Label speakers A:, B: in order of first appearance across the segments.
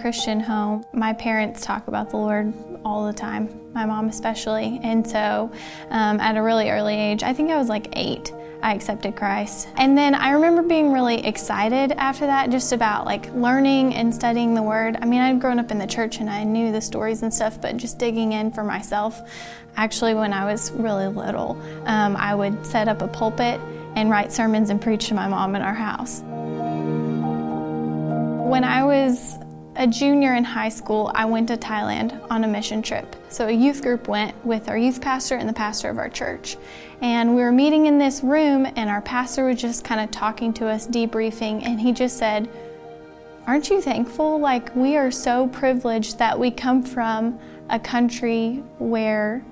A: Christian home. My parents talk about the Lord all the time, my mom especially. And so um, at a really early age, I think I was like eight, I accepted Christ. And then I remember being really excited after that just about like learning and studying the Word. I mean, I'd grown up in the church and I knew the stories and stuff, but just digging in for myself. Actually, when I was really little, um, I would set up a pulpit and write sermons and preach to my mom in our house. When I was a junior in high school, I went to Thailand on a mission trip. So a youth group went with our youth pastor and the pastor of our church. And we were meeting in this room, and our pastor was just kind of talking to us, debriefing, and he just said, Aren't you thankful? Like, we are so privileged that we come from a country where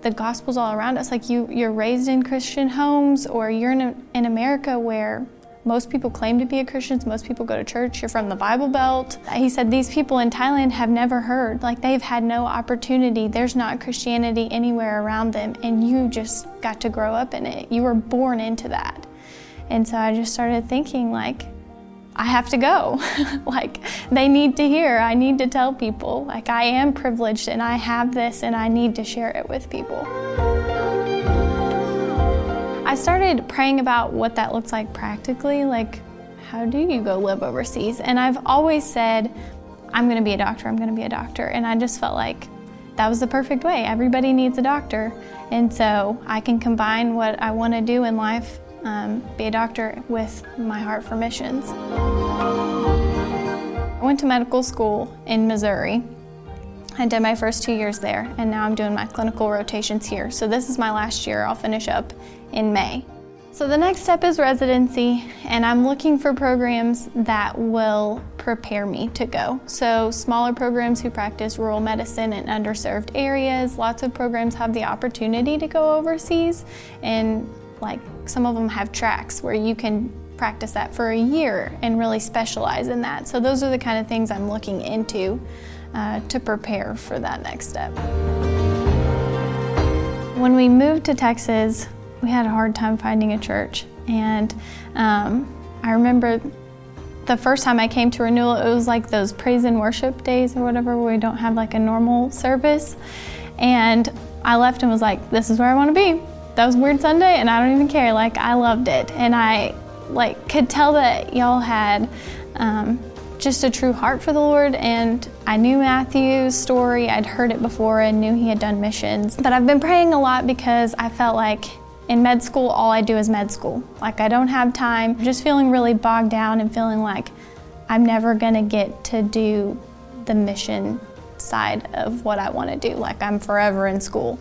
A: the gospel's all around us. Like, you, you're raised in Christian homes, or you're in, in America where most people claim to be a Christians, most people go to church, you're from the Bible Belt. He said these people in Thailand have never heard, like they've had no opportunity. There's not Christianity anywhere around them, and you just got to grow up in it. You were born into that. And so I just started thinking, like, I have to go. like, they need to hear. I need to tell people. Like, I am privileged and I have this and I need to share it with people. I started praying about what that looks like practically, like how do you go live overseas? And I've always said, I'm going to be a doctor, I'm going to be a doctor. And I just felt like that was the perfect way. Everybody needs a doctor. And so I can combine what I want to do in life, um, be a doctor, with my heart for missions. I went to medical school in Missouri. I did my first two years there, and now I'm doing my clinical rotations here. So this is my last year. I'll finish up in May. So the next step is residency, and I'm looking for programs that will prepare me to go. So smaller programs who practice rural medicine in underserved areas. Lots of programs have the opportunity to go overseas, and like some of them have tracks where you can practice that for a year and really specialize in that. So those are the kind of things I'm looking into uh, to prepare for that next step. When we moved to Texas, we had a hard time finding a church. And um, I remember the first time I came to Renewal, it was like those praise and worship days or whatever, where we don't have like a normal service. And I left and was like, this is where I want to be. That was Weird Sunday, and I don't even care. Like, I loved it. And I like could tell that y'all had um, just a true heart for the Lord. And I knew Matthew's story, I'd heard it before and knew he had done missions. But I've been praying a lot because I felt like in med school, all I do is med school. Like, I don't have time. just feeling really bogged down and feeling like I'm never to get to do the mission side of what I want to do. Like, I'm forever in school.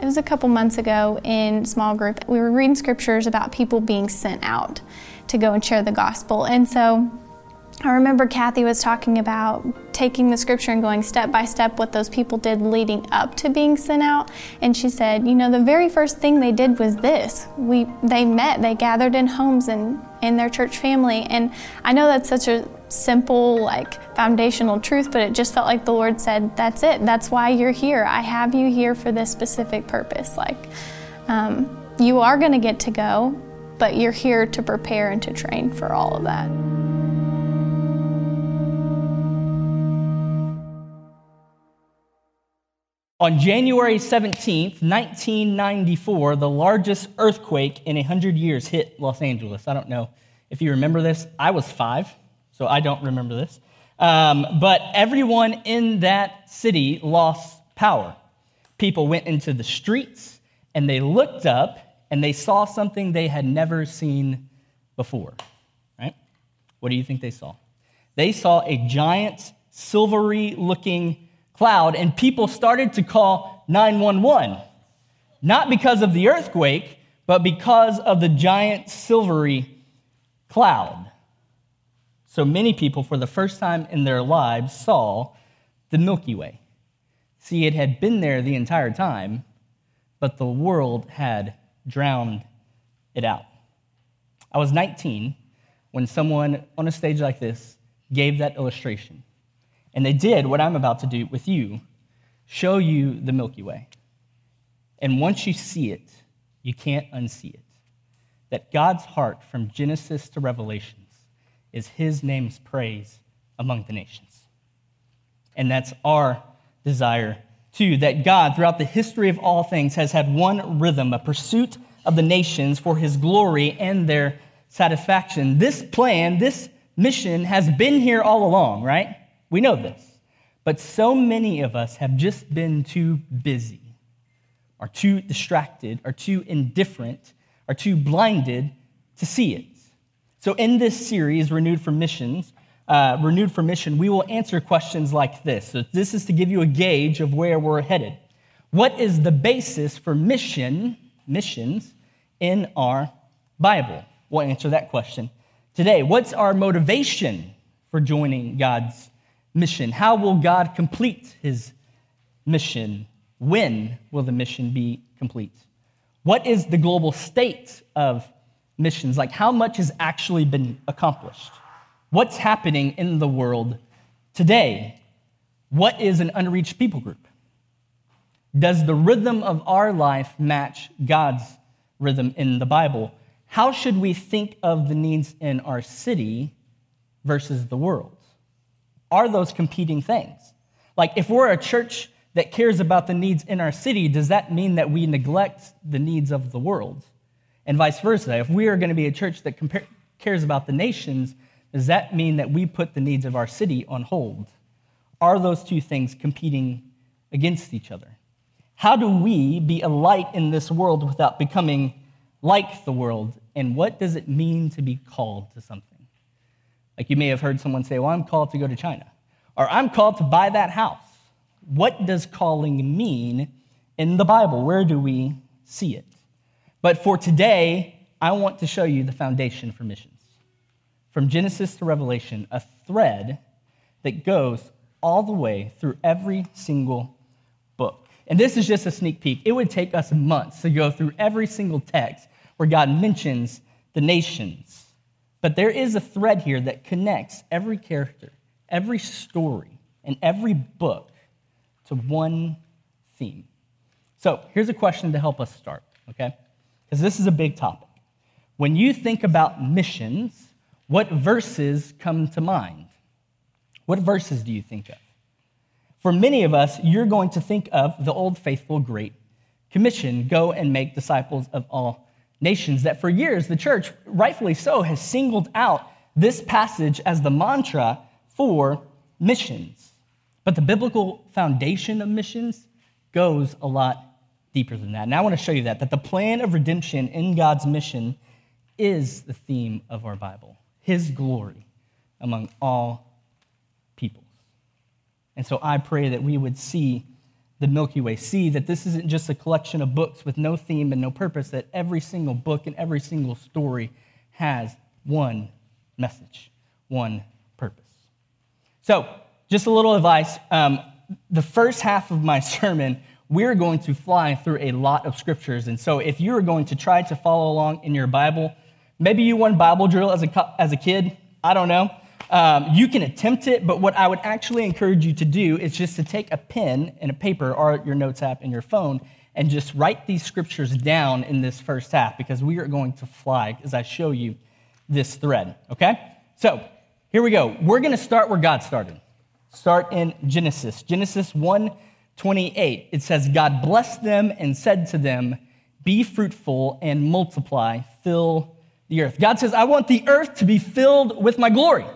A: It was a couple months ago in small group. We were reading scriptures about people being sent out to go and share the gospel. And so I remember Kathy was talking about taking the scripture and going step by step what those people did leading up to being sent out. And she said, you know, the very first thing they did was this. We they met, they gathered in homes and in their church family. And I know that's such a simple, like foundational truth, but it just felt like the Lord said, That's it. That's why you're here. I have you here for this specific purpose. Like um, you are gonna get to go, but you're here to prepare and to train for all of that.
B: On January 17th, 1994, the largest earthquake in 100 years hit Los Angeles. I don't know if you remember this. I was five, so I don't remember this. Um, but everyone in that city lost power. People went into the streets and they looked up and they saw something they had never seen before. Right? What do you think they saw? They saw a giant, silvery looking cloud, and people started to call 911. Not because of the earthquake, but because of the giant silvery cloud. So many people, for the first time in their lives, saw the Milky Way. See, it had been there the entire time, but the world had drowned it out. I was 19 when someone on a stage like this gave that illustration. And they did what I'm about to do with you show you the Milky Way. And once you see it, you can't unsee it. That God's heart from Genesis to Revelations is his name's praise among the nations. And that's our desire too, that God, throughout the history of all things, has had one rhythm, a pursuit of the nations for his glory and their satisfaction. This plan, this mission has been here all along, right? We know this. But so many of us have just been too busy, are too distracted, are too indifferent, are too blinded to see it. So, in this series, Renewed for Missions, uh, Renewed for Mission, we will answer questions like this. So, this is to give you a gauge of where we're headed. What is the basis for mission, missions in our Bible? We'll answer that question today. What's our motivation for joining God's mission? How will God complete his mission? When will the mission be complete? What is the global state of missions? Like, how much has actually been accomplished? What's happening in the world today? What is an unreached people group? Does the rhythm of our life match God's rhythm in the Bible? How should we think of the needs in our city versus the world? Are those competing things? Like, if we're a church that cares about the needs in our city, does that mean that we neglect the needs of the world? And vice versa. If we are going to be a church that cares about the nations, does that mean that we put the needs of our city on hold? Are those two things competing against each other? How do we be a light in this world without becoming like the world? And what does it mean to be called to something? Like you may have heard someone say, Well, I'm called to go to China, or I'm called to buy that house. What does calling mean in the Bible? Where do we see it? But for today, I want to show you the foundation for missions. From Genesis to Revelation, a thread that goes all the way through every single book. And this is just a sneak peek. It would take us months to go through every single text where God mentions the nations. But there is a thread here that connects every character, every story, and every book to one theme. So here's a question to help us start, okay? Because this is a big topic. When you think about missions, what verses come to mind? What verses do you think of? For many of us, you're going to think of the old faithful Great Commission go and make disciples of all nations that for years the church, rightfully so, has singled out this passage as the mantra for missions. But the biblical foundation of missions goes a lot deeper than that. And I want to show you that, that the plan of redemption in God's mission is the theme of our Bible, His glory among all peoples. And so I pray that we would see the Milky Way. See that this isn't just a collection of books with no theme and no purpose, that every single book and every single story has one message, one purpose. So, just a little advice. Um, the first half of my sermon, we're going to fly through a lot of scriptures. And so, if you're going to try to follow along in your Bible, maybe you won Bible drill as a, as a kid, I don't know. Um, you can attempt it, but what I would actually encourage you to do is just to take a pen and a paper or your notes app in your phone and just write these scriptures down in this first half because we are going to fly as I show you this thread, okay? So here we go. We're going to start where God started. Start in Genesis. Genesis 1 28. It says, God blessed them and said to them, Be fruitful and multiply, fill the earth. God says, I want the earth to be filled with my glory.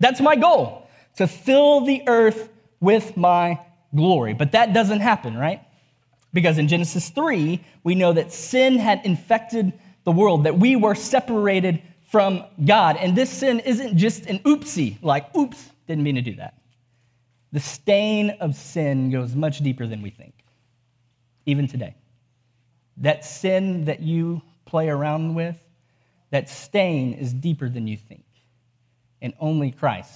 B: That's my goal, to fill the earth with my glory. But that doesn't happen, right? Because in Genesis 3, we know that sin had infected the world, that we were separated from God. And this sin isn't just an oopsie, like, oops, didn't mean to do that. The stain of sin goes much deeper than we think, even today. That sin that you play around with, that stain is deeper than you think and only Christ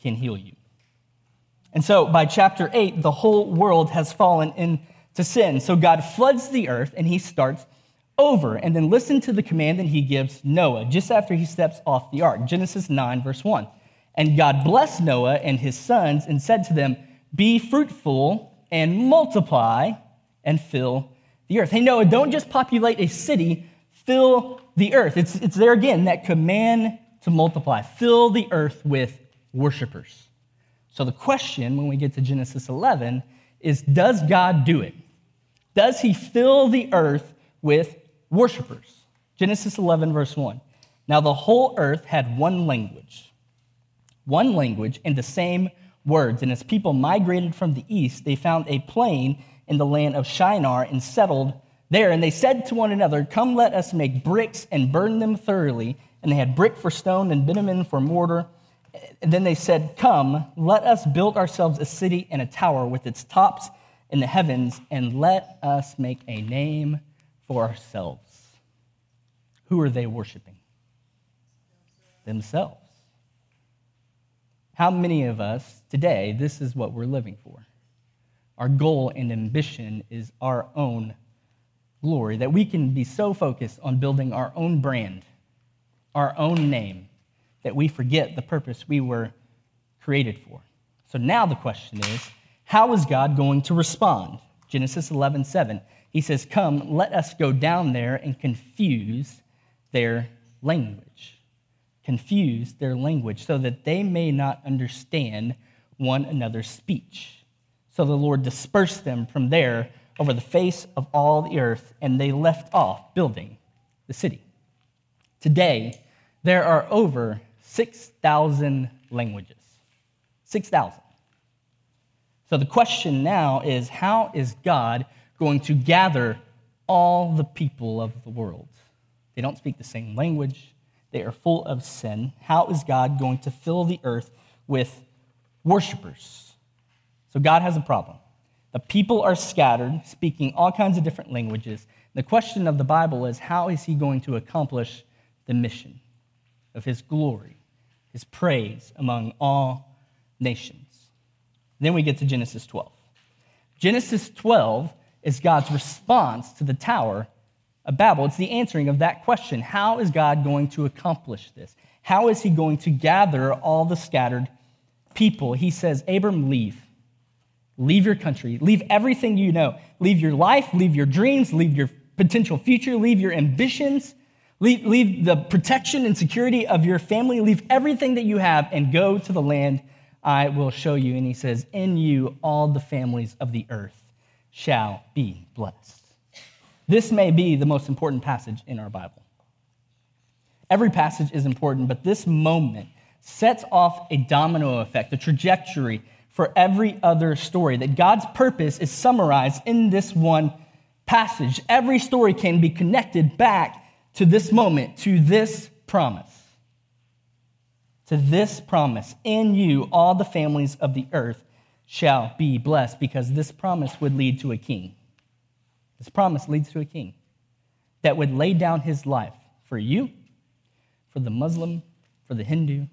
B: can heal you. And so by chapter 8, the whole world has fallen into sin. So God floods the earth and he starts over. And then listen to the command that he gives Noah just after he steps off the ark. Genesis 9, verse 1. And God blessed Noah and his sons and said to them, Be fruitful and multiply and fill the earth. Hey, Noah, don't just populate a city, fill the earth. It's, it's there again, that command to multiply. Fill the earth with worshipers. So the question when we get to Genesis 11 is Does God do it? Does he fill the earth with worshipers? Genesis 11, verse 1. Now the whole earth had one language, one language and the same words. And as people migrated from the east, they found a plain in the land of Shinar and settled there. And they said to one another, Come, let us make bricks and burn them thoroughly. And they had brick for stone and bitumen for mortar. And then they said, Come, let us build ourselves a city and a tower with its tops in the heavens, and let us make a name for ourselves. Who are they worshiping? Themselves. How many of us today, this is what we're living for? Our goal and ambition is our own glory, that we can be so focused on building our own brand, our own name, that we forget the purpose we were created for. So now the question is how is God going to respond? Genesis 11 7. He says, Come, let us go down there and confuse their language. Confuse their language so that they may not understand one another's speech. So the Lord dispersed them from there over the face of all the earth, and they left off building the city. Today, there are over 6,000 languages. 6,000. So the question now is how is God going to gather all the people of the world? They don't speak the same language, they are full of sin. How is God going to fill the earth with worshipers? So God has a problem. The people are scattered, speaking all kinds of different languages. The question of the Bible is how is he going to accomplish the mission of his glory? his praise among all nations. Then we get to Genesis 12. Genesis 12 is God's response to the Tower of Babel. It's the answering of that question How is God going to accomplish this? How is he going to gather all the scattered people? He says, Abram, leave. Leave your country. Leave everything you know. Leave your life, leave your dreams, leave your potential future, leave your ambitions, Leave, leave the protection and security of your family, leave everything that you have, and go to the land I will show you. And he says, In you all the families of the earth shall be blessed. This may be the most important passage in our Bible. Every passage is important, but this moment sets off a domino effect, a trajectory for every other story. That God's purpose is summarized in this one passage. Every story can be connected back to this moment, to this promise. To this promise. In you, all the families of the earth shall be blessed, because this promise would lead to a king. This promise leads to a king that would lay down his life for you, for the Muslim, for the Hindu,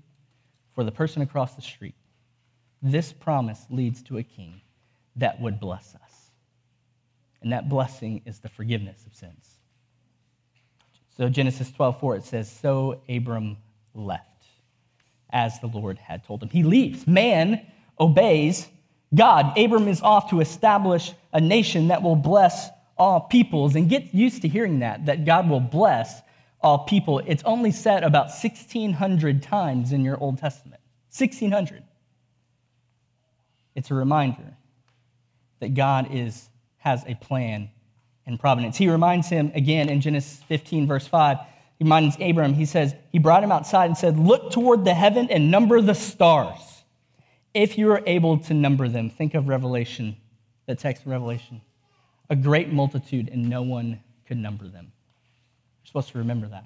B: for the person across the street. This promise leads to a king that would bless us. And that blessing is the forgiveness of sins. So Genesis 12, 4, it says, So Abram left, as the Lord had told him. He leaves. Man obeys God. Abram is off to establish a nation that will bless all peoples. And get used to hearing that, that God will bless all people. It's only said about 1,600 times in your Old Testament. 1,600. It's a reminder that God is, has a plan and providence. He reminds him again in Genesis 15, verse 5. He reminds Abram, he says, He brought him outside and said, Look toward the heaven and number the stars, if you are able to number them. Think of Revelation, the text of Revelation. A great multitude, and no one could number them. You're supposed to remember that.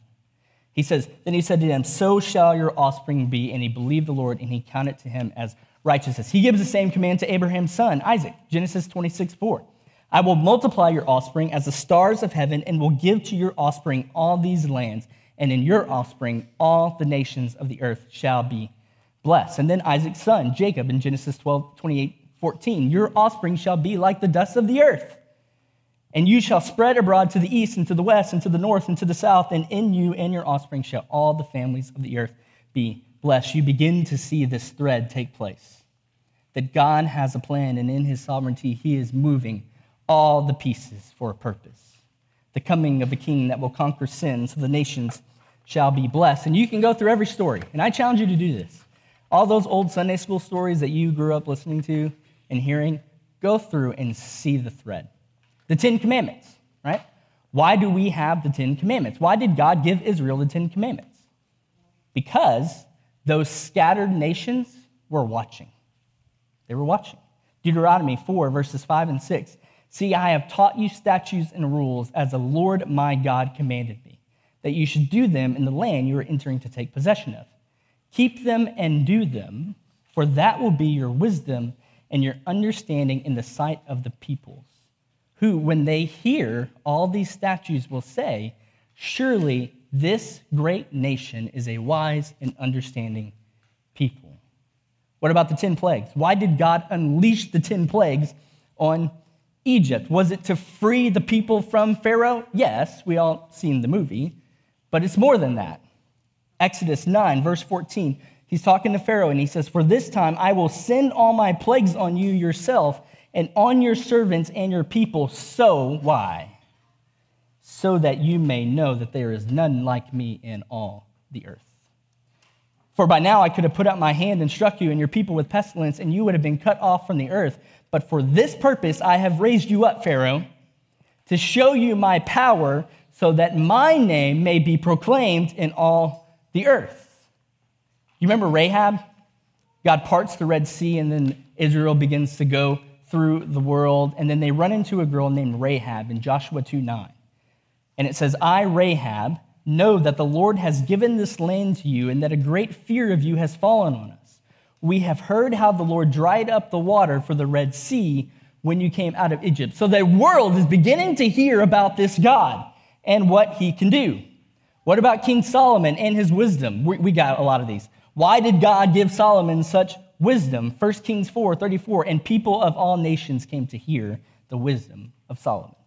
B: He says, Then he said to them, So shall your offspring be. And he believed the Lord, and he counted to him as righteousness. He gives the same command to Abraham's son, Isaac, Genesis 26, 4. I will multiply your offspring as the stars of heaven and will give to your offspring all these lands, and in your offspring all the nations of the earth shall be blessed. And then Isaac's son, Jacob, in Genesis 12, 28, 14, your offspring shall be like the dust of the earth. And you shall spread abroad to the east and to the west and to the north and to the south, and in you and your offspring shall all the families of the earth be blessed. You begin to see this thread take place. That God has a plan, and in his sovereignty, he is moving all the pieces for a purpose. The coming of a king that will conquer sin, so the nations shall be blessed. And you can go through every story, and I challenge you to do this. all those old Sunday school stories that you grew up listening to and hearing, go through and see the thread. The Ten Commandments, right? Why do we have the Ten Commandments? Why did God give Israel the Ten Commandments? Because those scattered nations were watching. They were watching. Deuteronomy 4, verses 5 and 6. See, I have taught you statutes and rules as the Lord my God commanded me, that you should do them in the land you are entering to take possession of. Keep them and do them, for that will be your wisdom and your understanding in the sight of the peoples, who, when they hear all these statutes, will say, Surely this great nation is a wise and understanding people. What about the 10 plagues? Why did God unleash the 10 plagues on Egypt? Was it to free the people from Pharaoh? Yes, we all seen the movie, but it's more than that. Exodus 9, verse 14. He's talking to Pharaoh and he says, For this time I will send all my plagues on you yourself and on your servants and your people. So, why? So that you may know that there is none like me in all the earth. For by now I could have put out my hand and struck you and your people with pestilence, and you would have been cut off from the earth. But for this purpose I have raised you up, Pharaoh, to show you my power, so that my name may be proclaimed in all the earth. You remember Rahab? God parts the Red Sea, and then Israel begins to go through the world. And then they run into a girl named Rahab in Joshua 2 9. And it says, I, Rahab, know that the Lord has given this land to you, and that a great fear of you has fallen on us. We have heard how the Lord dried up the water for the Red Sea when you came out of Egypt. So the world is beginning to hear about this God and what he can do. What about King Solomon and his wisdom? We, we got a lot of these. Why did God give Solomon such wisdom? 1 Kings 4 34. And people of all nations came to hear the wisdom of Solomon.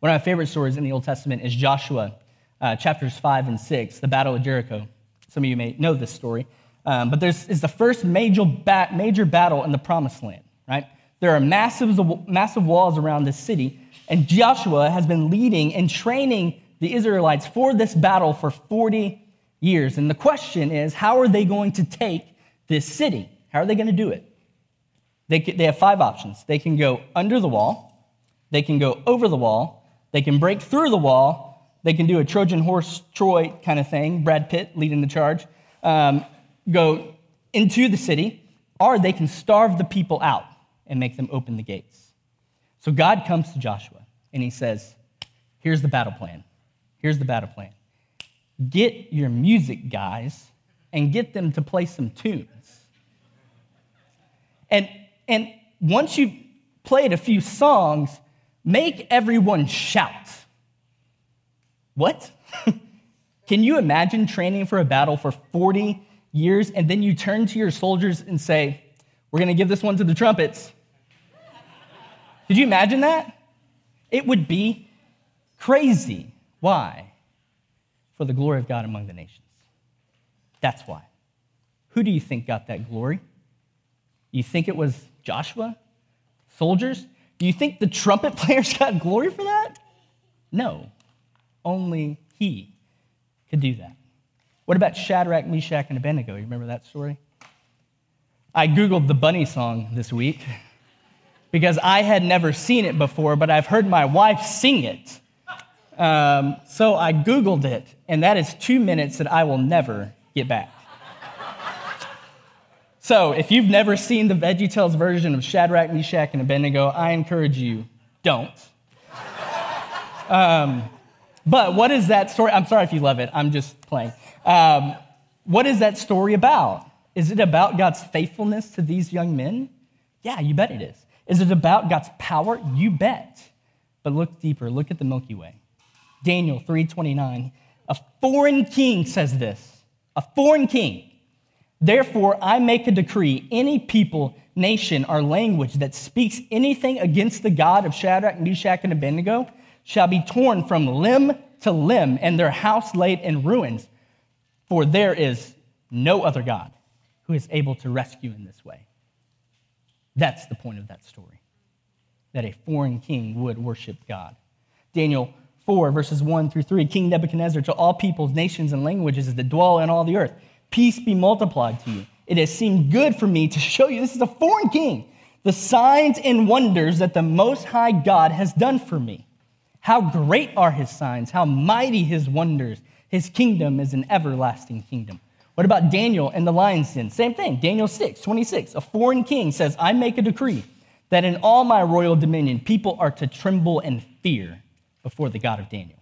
B: One of my favorite stories in the Old Testament is Joshua uh, chapters 5 and 6, the Battle of Jericho. Some of you may know this story. Um, but this is the first major, bat, major battle in the promised land, right? There are massive, massive walls around this city, and Joshua has been leading and training the Israelites for this battle for 40 years. And the question is how are they going to take this city? How are they going to do it? They, they have five options. They can go under the wall, they can go over the wall, they can break through the wall, they can do a Trojan horse Troy kind of thing, Brad Pitt leading the charge, um, go into the city, or they can starve the people out and make them open the gates. So God comes to Joshua and he says, Here's the battle plan. Here's the battle plan get your music guys and get them to play some tunes. And, and once you played a few songs, make everyone shout. What? Can you imagine training for a battle for 40 years and then you turn to your soldiers and say, We're going to give this one to the trumpets? Did you imagine that? It would be crazy. Why? For the glory of God among the nations. That's why. Who do you think got that glory? You think it was Joshua? Soldiers? Do you think the trumpet players got glory for that? No. Only he could do that. What about Shadrach, Meshach, and Abednego? You remember that story? I Googled the bunny song this week because I had never seen it before, but I've heard my wife sing it. Um, so I Googled it, and that is two minutes that I will never get back. so if you've never seen the VeggieTales version of Shadrach, Meshach, and Abednego, I encourage you, don't. Um, but what is that story? I'm sorry if you love it, I'm just playing. Um, what is that story about? Is it about God's faithfulness to these young men? Yeah, you bet it is. Is it about God's power? You bet. But look deeper, look at the Milky Way. Daniel 3:29. A foreign king says this. A foreign king. Therefore, I make a decree any people, nation, or language that speaks anything against the God of Shadrach, Meshach, and Abednego shall be torn from limb to limb and their house laid in ruins. For there is no other God who is able to rescue in this way. That's the point of that story that a foreign king would worship God. Daniel 4, verses 1 through 3 King Nebuchadnezzar, to all peoples, nations, and languages that dwell in all the earth, peace be multiplied to you. it has seemed good for me to show you this is a foreign king, the signs and wonders that the Most High God has done for me. How great are his signs, how mighty his wonders. His kingdom is an everlasting kingdom. What about Daniel and the lion's den? Same thing. Daniel 6, 26. A foreign king says, I make a decree that in all my royal dominion, people are to tremble and fear before the God of Daniel.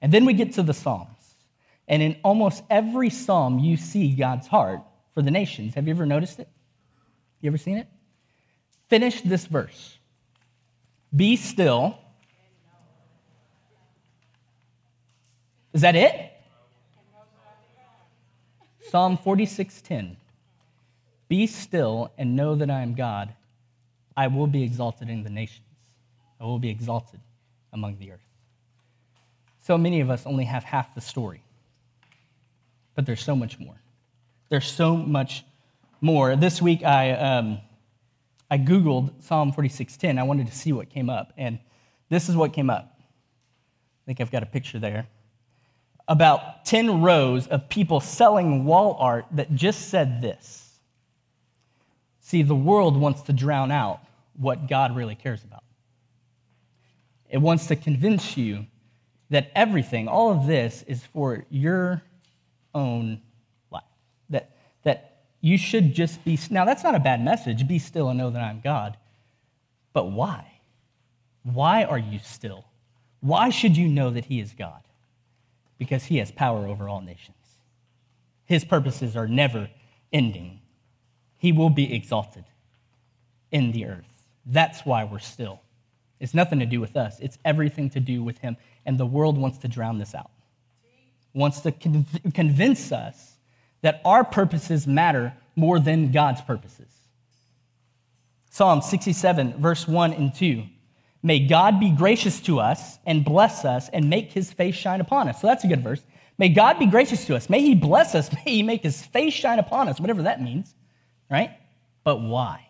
B: And then we get to the Psalms. And in almost every psalm, you see God's heart for the nations. Have you ever noticed it? You ever seen it? Finish this verse Be still. Is that it? Psalm 46:10. Be still and know that I am God. I will be exalted in the nations. I will be exalted among the earth. So many of us only have half the story. But there's so much more. There's so much more. This week I, um, I Googled Psalm 46:10. I wanted to see what came up. And this is what came up. I think I've got a picture there. About 10 rows of people selling wall art that just said this See, the world wants to drown out what God really cares about. It wants to convince you that everything, all of this, is for your own life. That, that you should just be. Now, that's not a bad message. Be still and know that I'm God. But why? Why are you still? Why should you know that He is God? Because He has power over all nations. His purposes are never ending. He will be exalted in the earth. That's why we're still. It's nothing to do with us, it's everything to do with Him. And the world wants to drown this out, wants to convince us that our purposes matter more than God's purposes. Psalm 67, verse 1 and 2. May God be gracious to us and bless us and make his face shine upon us. So that's a good verse. May God be gracious to us. May he bless us. May he make his face shine upon us, whatever that means, right? But why?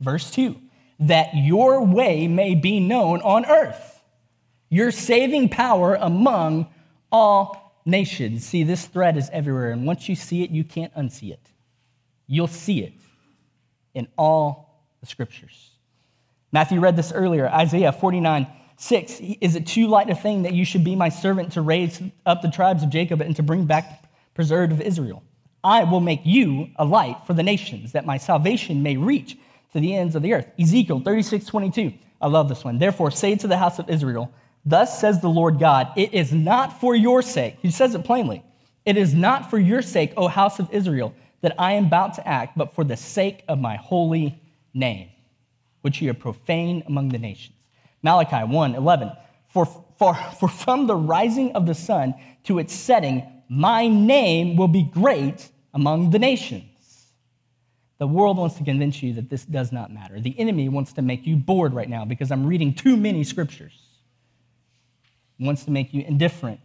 B: Verse 2 that your way may be known on earth, your saving power among all nations. See, this thread is everywhere, and once you see it, you can't unsee it. You'll see it in all the scriptures. Matthew read this earlier Isaiah 49 6. Is it too light a thing that you should be my servant to raise up the tribes of Jacob and to bring back the preserved of Israel? I will make you a light for the nations, that my salvation may reach to the ends of the earth. Ezekiel 36, 22. I love this one. Therefore, say to the house of Israel, Thus says the Lord God, it is not for your sake. He says it plainly. It is not for your sake, O house of Israel, that I am about to act, but for the sake of my holy name, which you have profaned among the nations. Malachi 1, 11. For, for, for from the rising of the sun to its setting, my name will be great among the nations. The world wants to convince you that this does not matter. The enemy wants to make you bored right now because I'm reading too many scriptures. He wants to make you indifferent.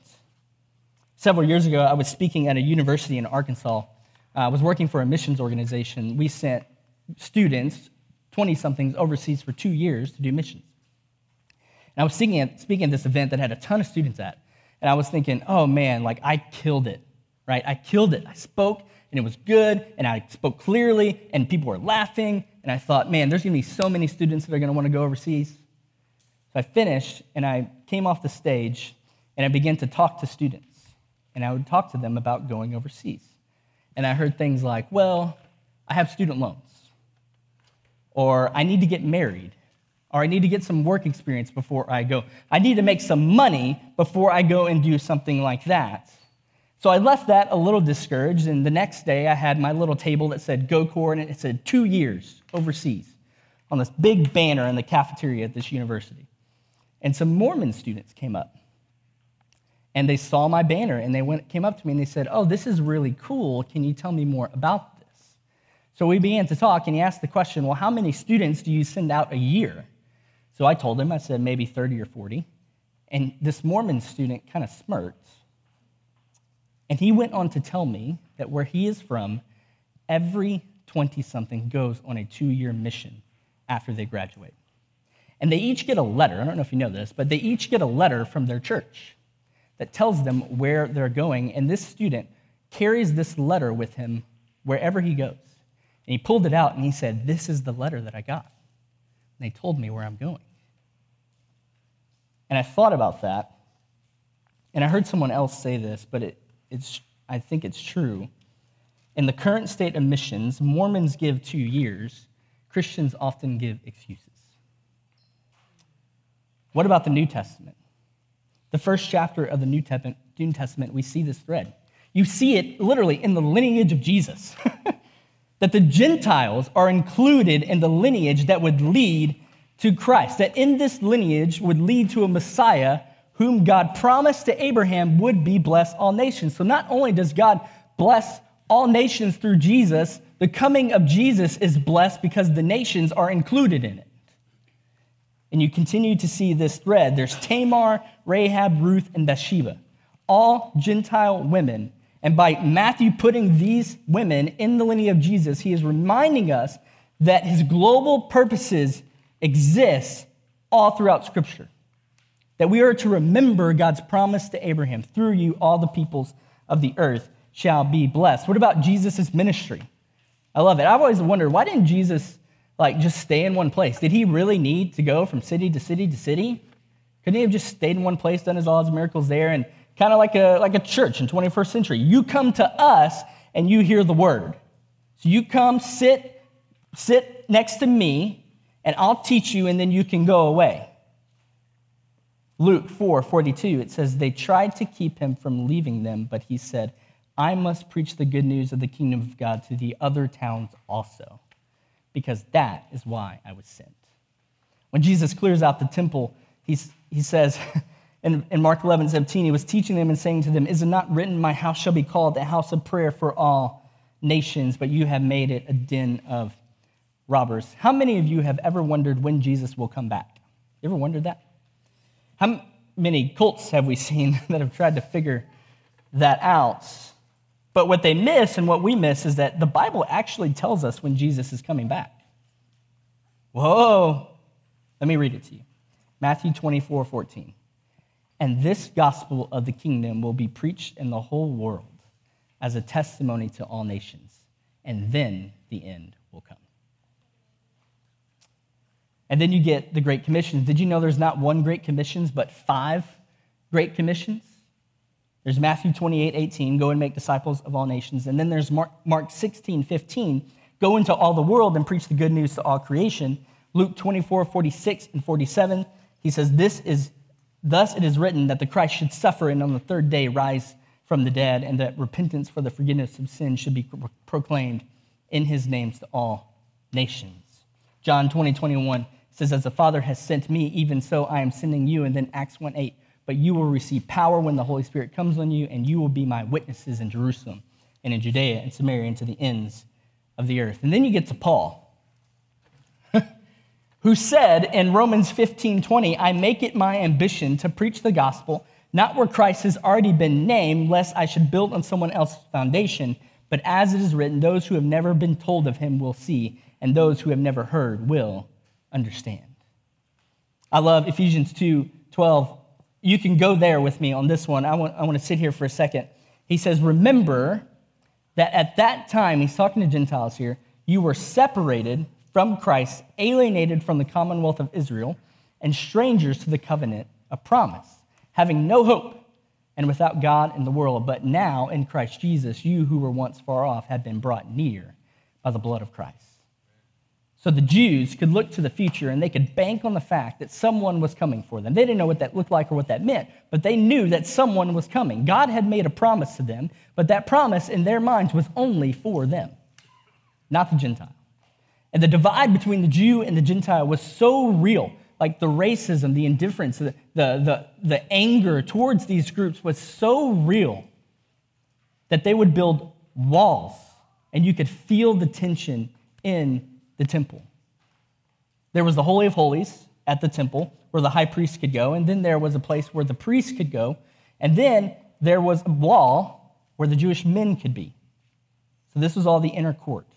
B: Several years ago, I was speaking at a university in Arkansas. I was working for a missions organization. We sent students, 20 somethings, overseas for two years to do missions. And I was speaking at, speaking at this event that had a ton of students at. And I was thinking, oh man, like I killed it, right? I killed it. I spoke and it was good, and I spoke clearly, and people were laughing, and I thought, man, there's gonna be so many students that are gonna wanna go overseas. So I finished, and I came off the stage, and I began to talk to students, and I would talk to them about going overseas. And I heard things like, well, I have student loans, or I need to get married, or I need to get some work experience before I go. I need to make some money before I go and do something like that. So I left that a little discouraged, and the next day I had my little table that said GoCorps, and it said two years overseas on this big banner in the cafeteria at this university. And some Mormon students came up, and they saw my banner, and they went, came up to me and they said, Oh, this is really cool. Can you tell me more about? So we began to talk, and he asked the question, Well, how many students do you send out a year? So I told him, I said, maybe 30 or 40. And this Mormon student kind of smirked and he went on to tell me that where he is from, every 20 something goes on a two year mission after they graduate. And they each get a letter. I don't know if you know this, but they each get a letter from their church that tells them where they're going. And this student carries this letter with him wherever he goes. And he pulled it out and he said, This is the letter that I got. And they told me where I'm going. And I thought about that. And I heard someone else say this, but it, it's, I think it's true. In the current state of missions, Mormons give two years, Christians often give excuses. What about the New Testament? The first chapter of the New Testament, we see this thread. You see it literally in the lineage of Jesus. that the Gentiles are included in the lineage that would lead to Christ, that in this lineage would lead to a Messiah whom God promised to Abraham would be blessed all nations. So not only does God bless all nations through Jesus, the coming of Jesus is blessed because the nations are included in it. And you continue to see this thread. There's Tamar, Rahab, Ruth, and Bathsheba, all Gentile women. And by Matthew putting these women in the lineage of Jesus, he is reminding us that his global purposes exist all throughout Scripture. That we are to remember God's promise to Abraham through you, all the peoples of the earth shall be blessed. What about Jesus' ministry? I love it. I've always wondered why didn't Jesus like just stay in one place? Did he really need to go from city to city to city? Couldn't he have just stayed in one place, done his all his miracles there, and kind of like a like a church in 21st century? You come to us and you hear the word. So you come, sit, sit next to me, and I'll teach you, and then you can go away. Luke 4 42, it says, They tried to keep him from leaving them, but he said, I must preach the good news of the kingdom of God to the other towns also, because that is why I was sent. When Jesus clears out the temple, he's, he says in, in Mark 11, 17, he was teaching them and saying to them, Is it not written, My house shall be called a house of prayer for all nations, but you have made it a den of robbers? How many of you have ever wondered when Jesus will come back? You ever wondered that? How many cults have we seen that have tried to figure that out? But what they miss and what we miss is that the Bible actually tells us when Jesus is coming back. Whoa. Let me read it to you Matthew 24 14. And this gospel of the kingdom will be preached in the whole world as a testimony to all nations, and then the end will come. And then you get the Great Commissions. Did you know there's not one Great Commissions, but five Great Commissions? There's Matthew 28, 18, go and make disciples of all nations. And then there's Mark, Mark 16, 15, go into all the world and preach the good news to all creation. Luke 24, 46 and 47, he says, This is thus it is written that the Christ should suffer and on the third day rise from the dead, and that repentance for the forgiveness of sins should be proclaimed in his names to all nations. John 20, 21 says, As the Father has sent me, even so I am sending you. And then Acts 1, 8, but you will receive power when the Holy Spirit comes on you, and you will be my witnesses in Jerusalem and in Judea and Samaria and to the ends of the earth. And then you get to Paul, who said in Romans 15 20, I make it my ambition to preach the gospel, not where Christ has already been named, lest I should build on someone else's foundation. But as it is written, those who have never been told of him will see, and those who have never heard will understand. I love Ephesians 2 12 you can go there with me on this one. I want, I want to sit here for a second. He says, Remember that at that time, he's talking to Gentiles here, you were separated from Christ, alienated from the commonwealth of Israel, and strangers to the covenant of promise, having no hope and without God in the world. But now in Christ Jesus, you who were once far off have been brought near by the blood of Christ. So the Jews could look to the future and they could bank on the fact that someone was coming for them. They didn't know what that looked like or what that meant, but they knew that someone was coming. God had made a promise to them, but that promise in their minds was only for them, not the Gentile. And the divide between the Jew and the Gentile was so real, like the racism, the indifference, the, the, the, the anger towards these groups was so real that they would build walls and you could feel the tension in the temple. There was the Holy of Holies at the temple where the high priest could go, and then there was a place where the priest could go, and then there was a wall where the Jewish men could be. So this was all the inner court.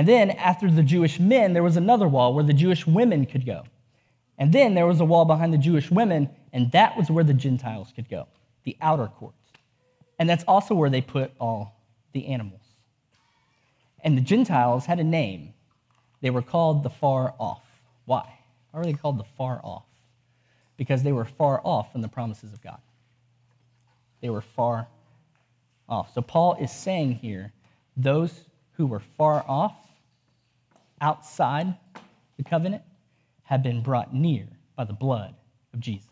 B: And then after the Jewish men, there was another wall where the Jewish women could go. And then there was a wall behind the Jewish women, and that was where the Gentiles could go, the outer court. And that's also where they put all the animals. And the Gentiles had a name. They were called the far off. Why? Why were they called the far off? Because they were far off from the promises of God. They were far off. So Paul is saying here those who were far off, outside the covenant, have been brought near by the blood of Jesus.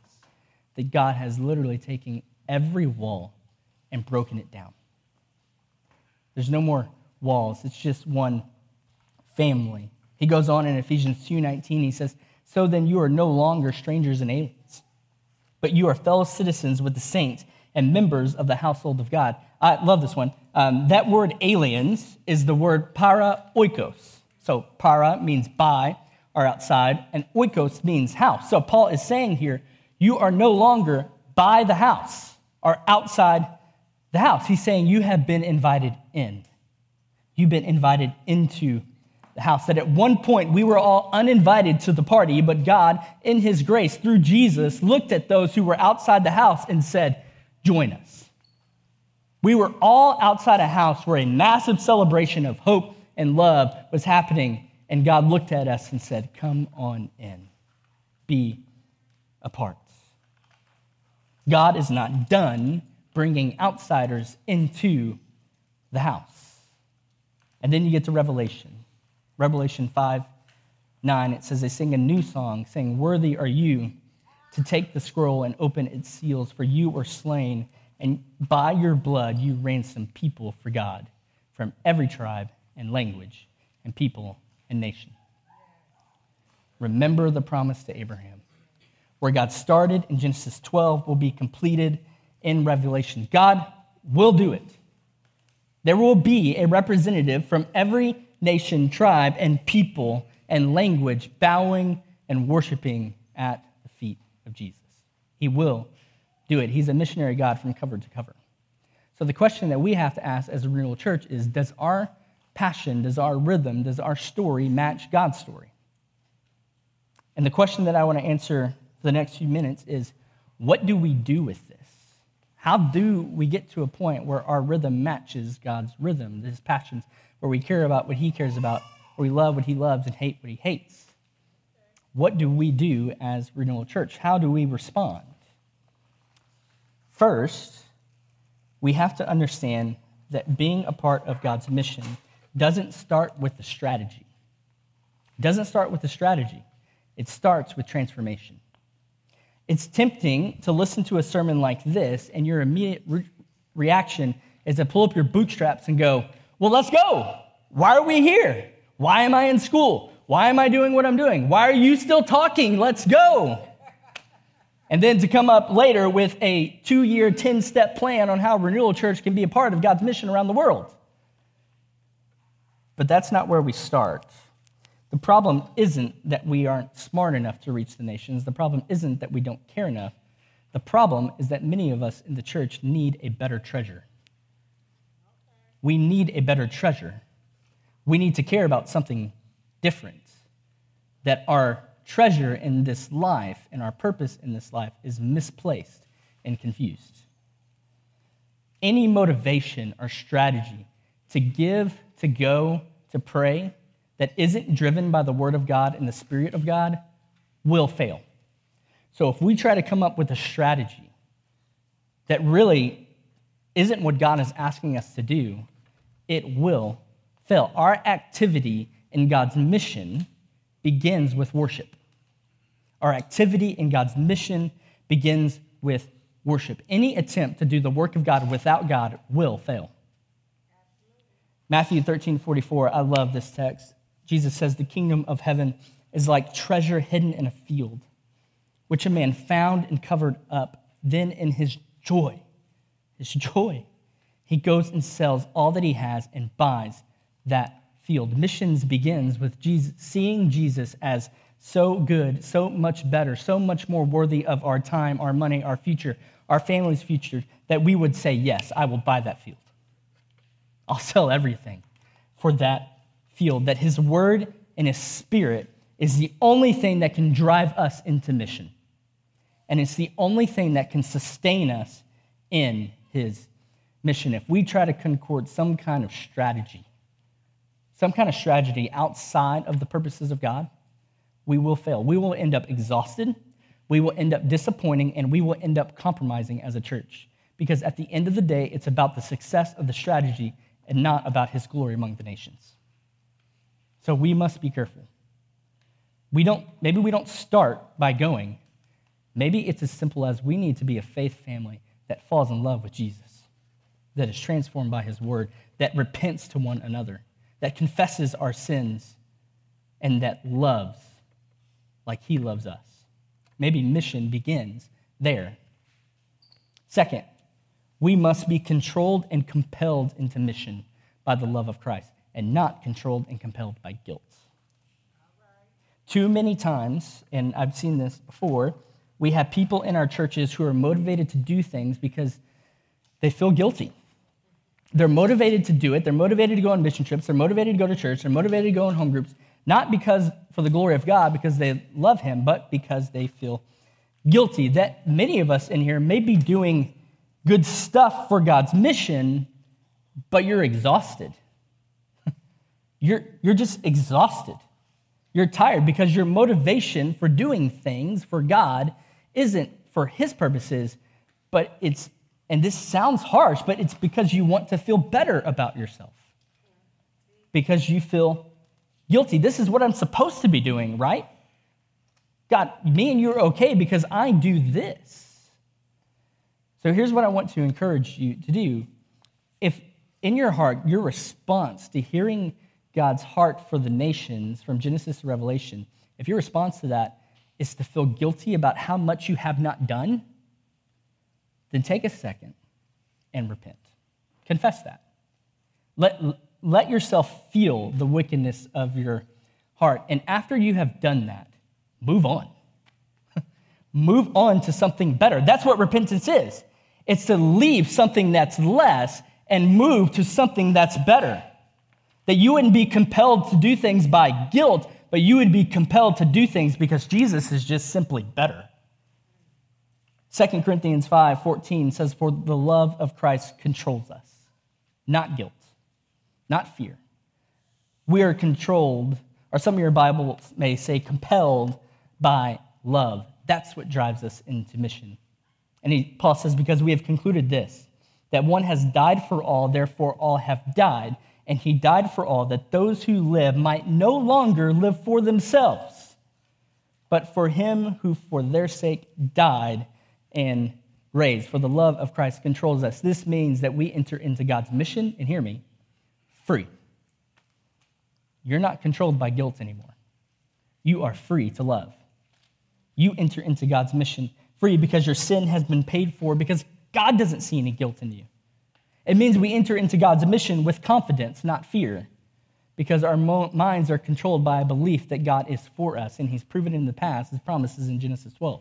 B: That God has literally taken every wall and broken it down. There's no more walls, it's just one family. He goes on in Ephesians 2:19 he says, "So then you are no longer strangers and aliens, but you are fellow citizens with the saints and members of the household of God." I love this one. Um, that word aliens is the word para oikos. So para means by or outside, and oikos means house. So Paul is saying here, you are no longer by the house or outside the house. He's saying you have been invited in. You've been invited into the house. That at one point we were all uninvited to the party, but God, in His grace, through Jesus, looked at those who were outside the house and said, Join us. We were all outside a house where a massive celebration of hope and love was happening, and God looked at us and said, Come on in, be a part. God is not done bringing outsiders into the house. And then you get to Revelation. Revelation 5 9, it says, They sing a new song, saying, Worthy are you to take the scroll and open its seals, for you were slain, and by your blood you ransomed people for God from every tribe and language and people and nation. Remember the promise to Abraham. Where God started in Genesis 12 will be completed in Revelation. God will do it. There will be a representative from every nation, tribe, and people and language bowing and worshiping at the feet of Jesus. He will do it. He's a missionary God from cover to cover. So the question that we have to ask as a renewal church is does our passion, does our rhythm, does our story match God's story? And the question that I want to answer for the next few minutes is what do we do with this? How do we get to a point where our rhythm matches God's rhythm, his passions, where we care about what he cares about, where we love what he loves and hate what he hates? What do we do as Renewal Church? How do we respond? First, we have to understand that being a part of God's mission doesn't start with the strategy. It doesn't start with the strategy. It starts with transformation. It's tempting to listen to a sermon like this, and your immediate re- reaction is to pull up your bootstraps and go, Well, let's go. Why are we here? Why am I in school? Why am I doing what I'm doing? Why are you still talking? Let's go. And then to come up later with a two year, 10 step plan on how Renewal Church can be a part of God's mission around the world. But that's not where we start. The problem isn't that we aren't smart enough to reach the nations. The problem isn't that we don't care enough. The problem is that many of us in the church need a better treasure. We need a better treasure. We need to care about something different. That our treasure in this life and our purpose in this life is misplaced and confused. Any motivation or strategy to give, to go, to pray that isn't driven by the Word of God and the Spirit of God will fail. So if we try to come up with a strategy that really isn't what God is asking us to do, it will fail. Our activity in God's mission begins with worship. Our activity in God's mission begins with worship. Any attempt to do the work of God without God will fail. Matthew 13, 44, I love this text. Jesus says, The kingdom of heaven is like treasure hidden in a field, which a man found and covered up. Then, in his joy, his joy, he goes and sells all that he has and buys that field. Missions begins with Jesus, seeing Jesus as so good, so much better, so much more worthy of our time, our money, our future, our family's future, that we would say, Yes, I will buy that field. I'll sell everything for that field, that His Word and His Spirit is the only thing that can drive us into mission. And it's the only thing that can sustain us in His mission. If we try to concord some kind of strategy some kind of strategy outside of the purposes of God, we will fail. We will end up exhausted, we will end up disappointing, and we will end up compromising as a church. Because at the end of the day, it's about the success of the strategy and not about his glory among the nations. So we must be careful. We don't, maybe we don't start by going. Maybe it's as simple as we need to be a faith family that falls in love with Jesus, that is transformed by his word, that repents to one another, that confesses our sins, and that loves like he loves us. Maybe mission begins there. Second, we must be controlled and compelled into mission by the love of Christ and not controlled and compelled by guilt. Too many times, and I've seen this before, we have people in our churches who are motivated to do things because they feel guilty. They're motivated to do it. They're motivated to go on mission trips. They're motivated to go to church. They're motivated to go in home groups, not because for the glory of God, because they love Him, but because they feel guilty. That many of us in here may be doing good stuff for God's mission, but you're exhausted. you're, you're just exhausted. You're tired because your motivation for doing things for God isn't for His purposes, but it's, and this sounds harsh, but it's because you want to feel better about yourself. Because you feel guilty. This is what I'm supposed to be doing, right? God, me and you are okay because I do this. So here's what I want to encourage you to do. If in your heart, your response to hearing God's heart for the nations from Genesis to Revelation, if your response to that is to feel guilty about how much you have not done, then take a second and repent. Confess that. Let, let yourself feel the wickedness of your heart. And after you have done that, move on. move on to something better. That's what repentance is it's to leave something that's less and move to something that's better. That you wouldn't be compelled to do things by guilt, but you would be compelled to do things because Jesus is just simply better. 2 Corinthians 5 14 says, For the love of Christ controls us, not guilt, not fear. We are controlled, or some of your Bibles may say compelled by love. That's what drives us into mission. And he, Paul says, Because we have concluded this, that one has died for all, therefore all have died. And he died for all, that those who live might no longer live for themselves, but for him who for their sake died and raised. For the love of Christ controls us. This means that we enter into God's mission, and hear me, free. You're not controlled by guilt anymore. You are free to love. You enter into God's mission free because your sin has been paid for, because God doesn't see any guilt in you. It means we enter into God's mission with confidence, not fear, because our minds are controlled by a belief that God is for us, and He's proven in the past His promises in Genesis 12.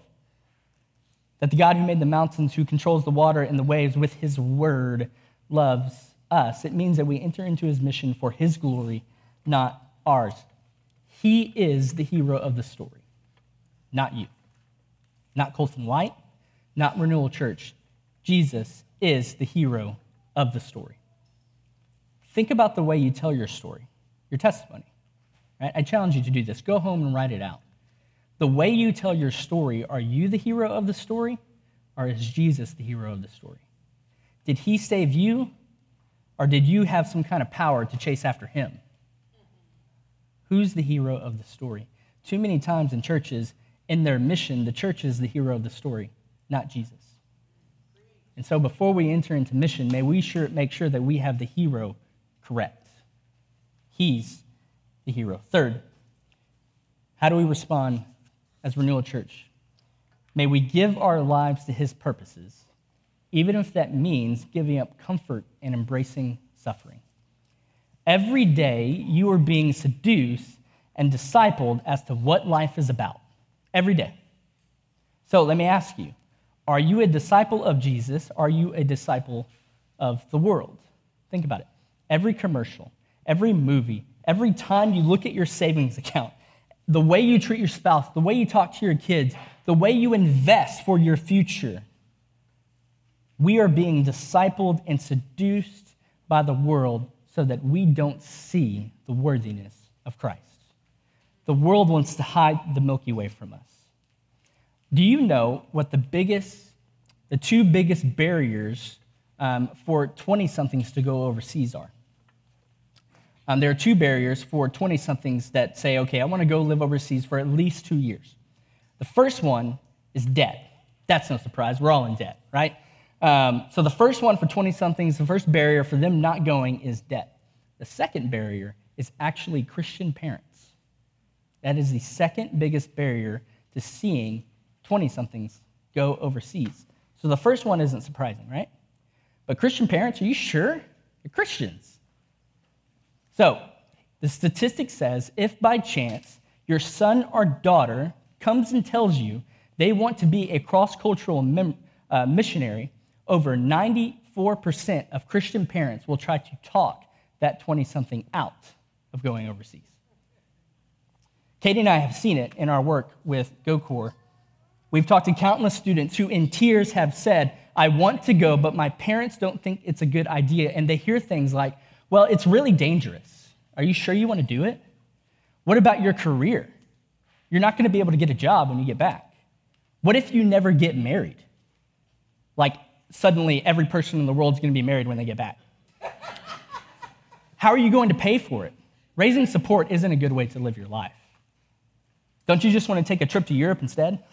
B: That the God who made the mountains, who controls the water and the waves with His word, loves us. It means that we enter into His mission for His glory, not ours. He is the hero of the story, not you not Colton White, not Renewal Church. Jesus is the hero of the story. Think about the way you tell your story, your testimony. Right? I challenge you to do this. Go home and write it out. The way you tell your story, are you the hero of the story, or is Jesus the hero of the story? Did he save you, or did you have some kind of power to chase after him? Who's the hero of the story? Too many times in churches, in their mission, the church is the hero of the story, not Jesus. And so before we enter into mission, may we sure, make sure that we have the hero correct. He's the hero. Third, how do we respond as Renewal Church? May we give our lives to his purposes, even if that means giving up comfort and embracing suffering. Every day, you are being seduced and discipled as to what life is about every day. So let me ask you are you a disciple of Jesus? Are you a disciple of the world? Think about it. Every commercial, every movie, every time you look at your savings account, the way you treat your spouse, the way you talk to your kids, the way you invest for your future, we are being discipled and seduced by the world so that we don't see the worthiness of Christ. The world wants to hide the Milky Way from us. Do you know what the biggest, the two biggest barriers um, for 20 somethings to go overseas are? Um, there are two barriers for 20 somethings that say, okay, I want to go live overseas for at least two years. The first one is debt. That's no surprise. We're all in debt, right? Um, so the first one for 20 somethings, the first barrier for them not going is debt. The second barrier is actually Christian parents. That is the second biggest barrier to seeing 20 somethings go overseas. So the first one isn't surprising, right? But Christian parents, are you sure? You're Christians. So the statistic says if by chance your son or daughter comes and tells you they want to be a cross cultural mem- uh, missionary, over 94% of Christian parents will try to talk that 20 something out of going overseas. Katie and I have seen it in our work with GoCorps. We've talked to countless students who, in tears, have said, I want to go, but my parents don't think it's a good idea. And they hear things like, Well, it's really dangerous. Are you sure you want to do it? What about your career? You're not going to be able to get a job when you get back. What if you never get married? Like, suddenly every person in the world is going to be married when they get back. How are you going to pay for it? Raising support isn't a good way to live your life. Don't you just want to take a trip to Europe instead?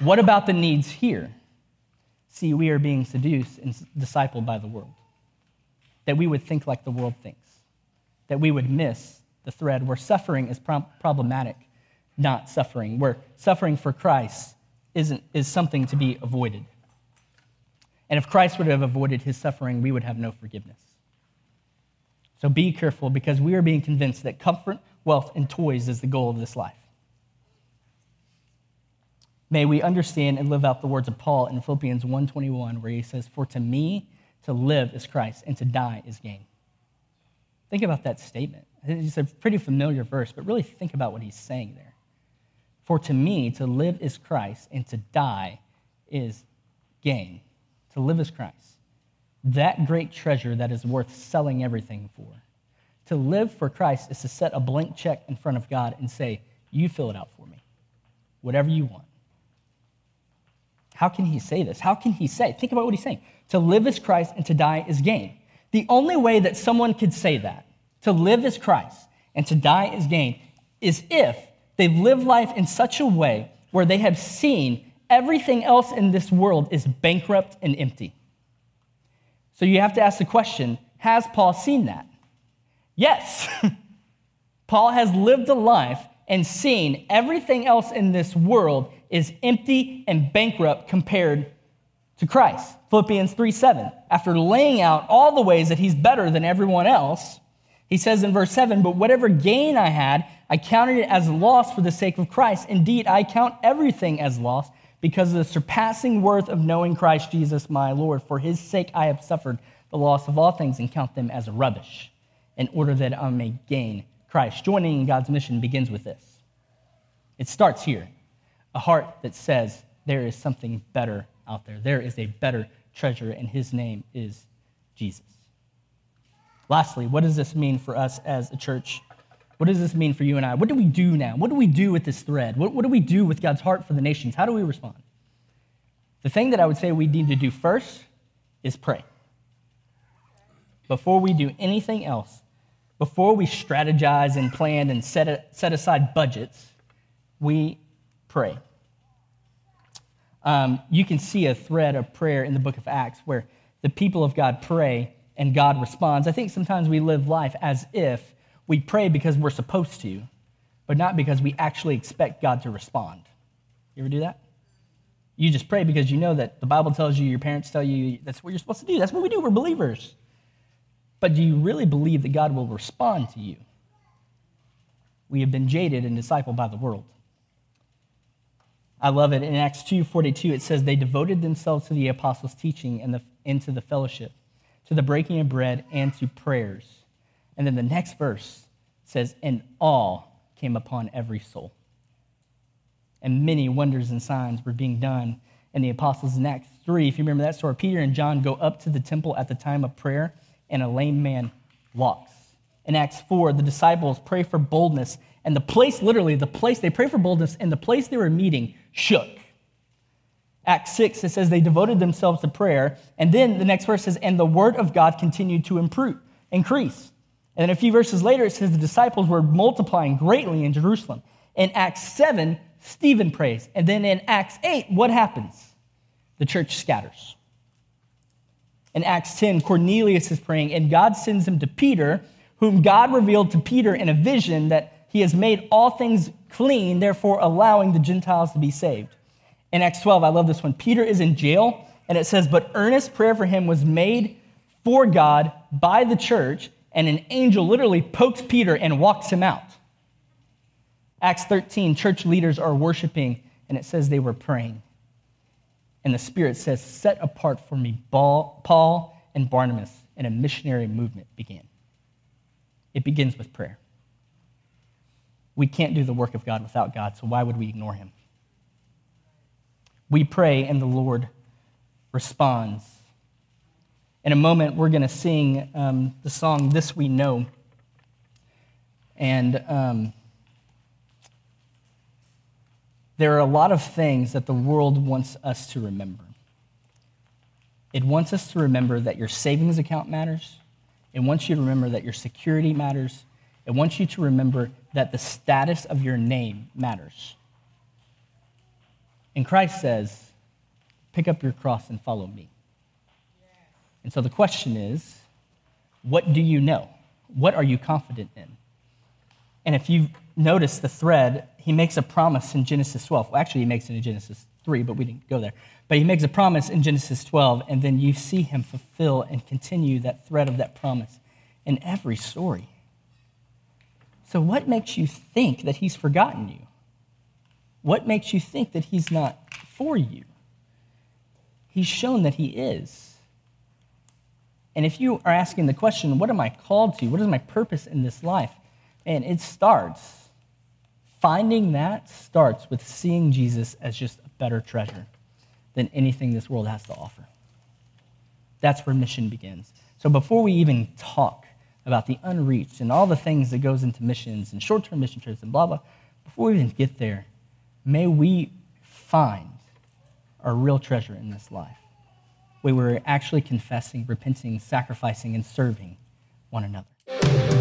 B: what about the needs here? See, we are being seduced and discipled by the world. That we would think like the world thinks. That we would miss the thread where suffering is pro- problematic, not suffering, where suffering for Christ isn't, is something to be avoided. And if Christ would have avoided his suffering, we would have no forgiveness. So be careful because we are being convinced that comfort, wealth, and toys is the goal of this life. May we understand and live out the words of Paul in Philippians 1:21 where he says, "For to me to live is Christ and to die is gain." Think about that statement. It's a pretty familiar verse, but really think about what he's saying there. For to me to live is Christ and to die is gain to live is Christ. That great treasure that is worth selling everything for. To live for Christ is to set a blank check in front of God and say, You fill it out for me, whatever you want. How can he say this? How can he say? Think about what he's saying. To live as Christ and to die is gain. The only way that someone could say that, to live as Christ and to die is gain, is if they live life in such a way where they have seen everything else in this world is bankrupt and empty. So you have to ask the question Has Paul seen that? Yes. Paul has lived a life and seen everything else in this world is empty and bankrupt compared to Christ. Philippians 3 7. After laying out all the ways that he's better than everyone else, he says in verse 7 But whatever gain I had, I counted it as loss for the sake of Christ. Indeed, I count everything as loss because of the surpassing worth of knowing Christ Jesus my Lord. For his sake I have suffered the loss of all things and count them as rubbish, in order that I may gain Christ. Joining in God's mission begins with this. It starts here a heart that says, There is something better out there. There is a better treasure, and his name is Jesus. Lastly, what does this mean for us as a church? What does this mean for you and I? What do we do now? What do we do with this thread? What, what do we do with God's heart for the nations? How do we respond? The thing that I would say we need to do first is pray. Before we do anything else, before we strategize and plan and set, set aside budgets, we pray. Um, you can see a thread of prayer in the book of Acts where the people of God pray and God responds. I think sometimes we live life as if we pray because we're supposed to, but not because we actually expect God to respond. You ever do that? You just pray because you know that the Bible tells you, your parents tell you, that's what you're supposed to do. That's what we do. We're believers. But do you really believe that God will respond to you? We have been jaded and discipled by the world. I love it. In Acts 2:42, it says, They devoted themselves to the apostles' teaching and, the, and to the fellowship, to the breaking of bread, and to prayers. And then the next verse says, And awe came upon every soul. And many wonders and signs were being done in the apostles in Acts 3. If you remember that story, Peter and John go up to the temple at the time of prayer, and a lame man walks. In Acts 4, the disciples pray for boldness, and the place, literally, the place, they pray for boldness, and the place they were meeting shook. Acts 6, it says they devoted themselves to prayer. And then the next verse says, and the word of God continued to improve, increase. And then a few verses later, it says the disciples were multiplying greatly in Jerusalem. In Acts 7, Stephen prays. And then in Acts 8, what happens? The church scatters. In Acts 10, Cornelius is praying, and God sends him to Peter, whom God revealed to Peter in a vision that he has made all things clean, therefore allowing the Gentiles to be saved. In Acts 12, I love this one. Peter is in jail, and it says, But earnest prayer for him was made for God by the church, and an angel literally pokes Peter and walks him out. Acts 13, church leaders are worshiping, and it says they were praying. And the Spirit says, Set apart for me Paul and Barnabas, and a missionary movement began. It begins with prayer. We can't do the work of God without God, so why would we ignore him? We pray, and the Lord responds. In a moment, we're going to sing um, the song This We Know. And um, there are a lot of things that the world wants us to remember. It wants us to remember that your savings account matters. It wants you to remember that your security matters. It wants you to remember that the status of your name matters. And Christ says, pick up your cross and follow me. And so the question is, what do you know? What are you confident in? And if you notice the thread, he makes a promise in Genesis 12. Well, actually, he makes it in Genesis 3, but we didn't go there. But he makes a promise in Genesis 12, and then you see him fulfill and continue that thread of that promise in every story. So, what makes you think that he's forgotten you? What makes you think that he's not for you? He's shown that he is. And if you are asking the question, what am I called to? What is my purpose in this life? And it starts, finding that starts with seeing Jesus as just a better treasure than anything this world has to offer. That's where mission begins. So before we even talk about the unreached and all the things that goes into missions and short-term mission trips and blah blah, before we even get there, may we find our real treasure in this life. Where we're actually confessing, repenting, sacrificing, and serving one another.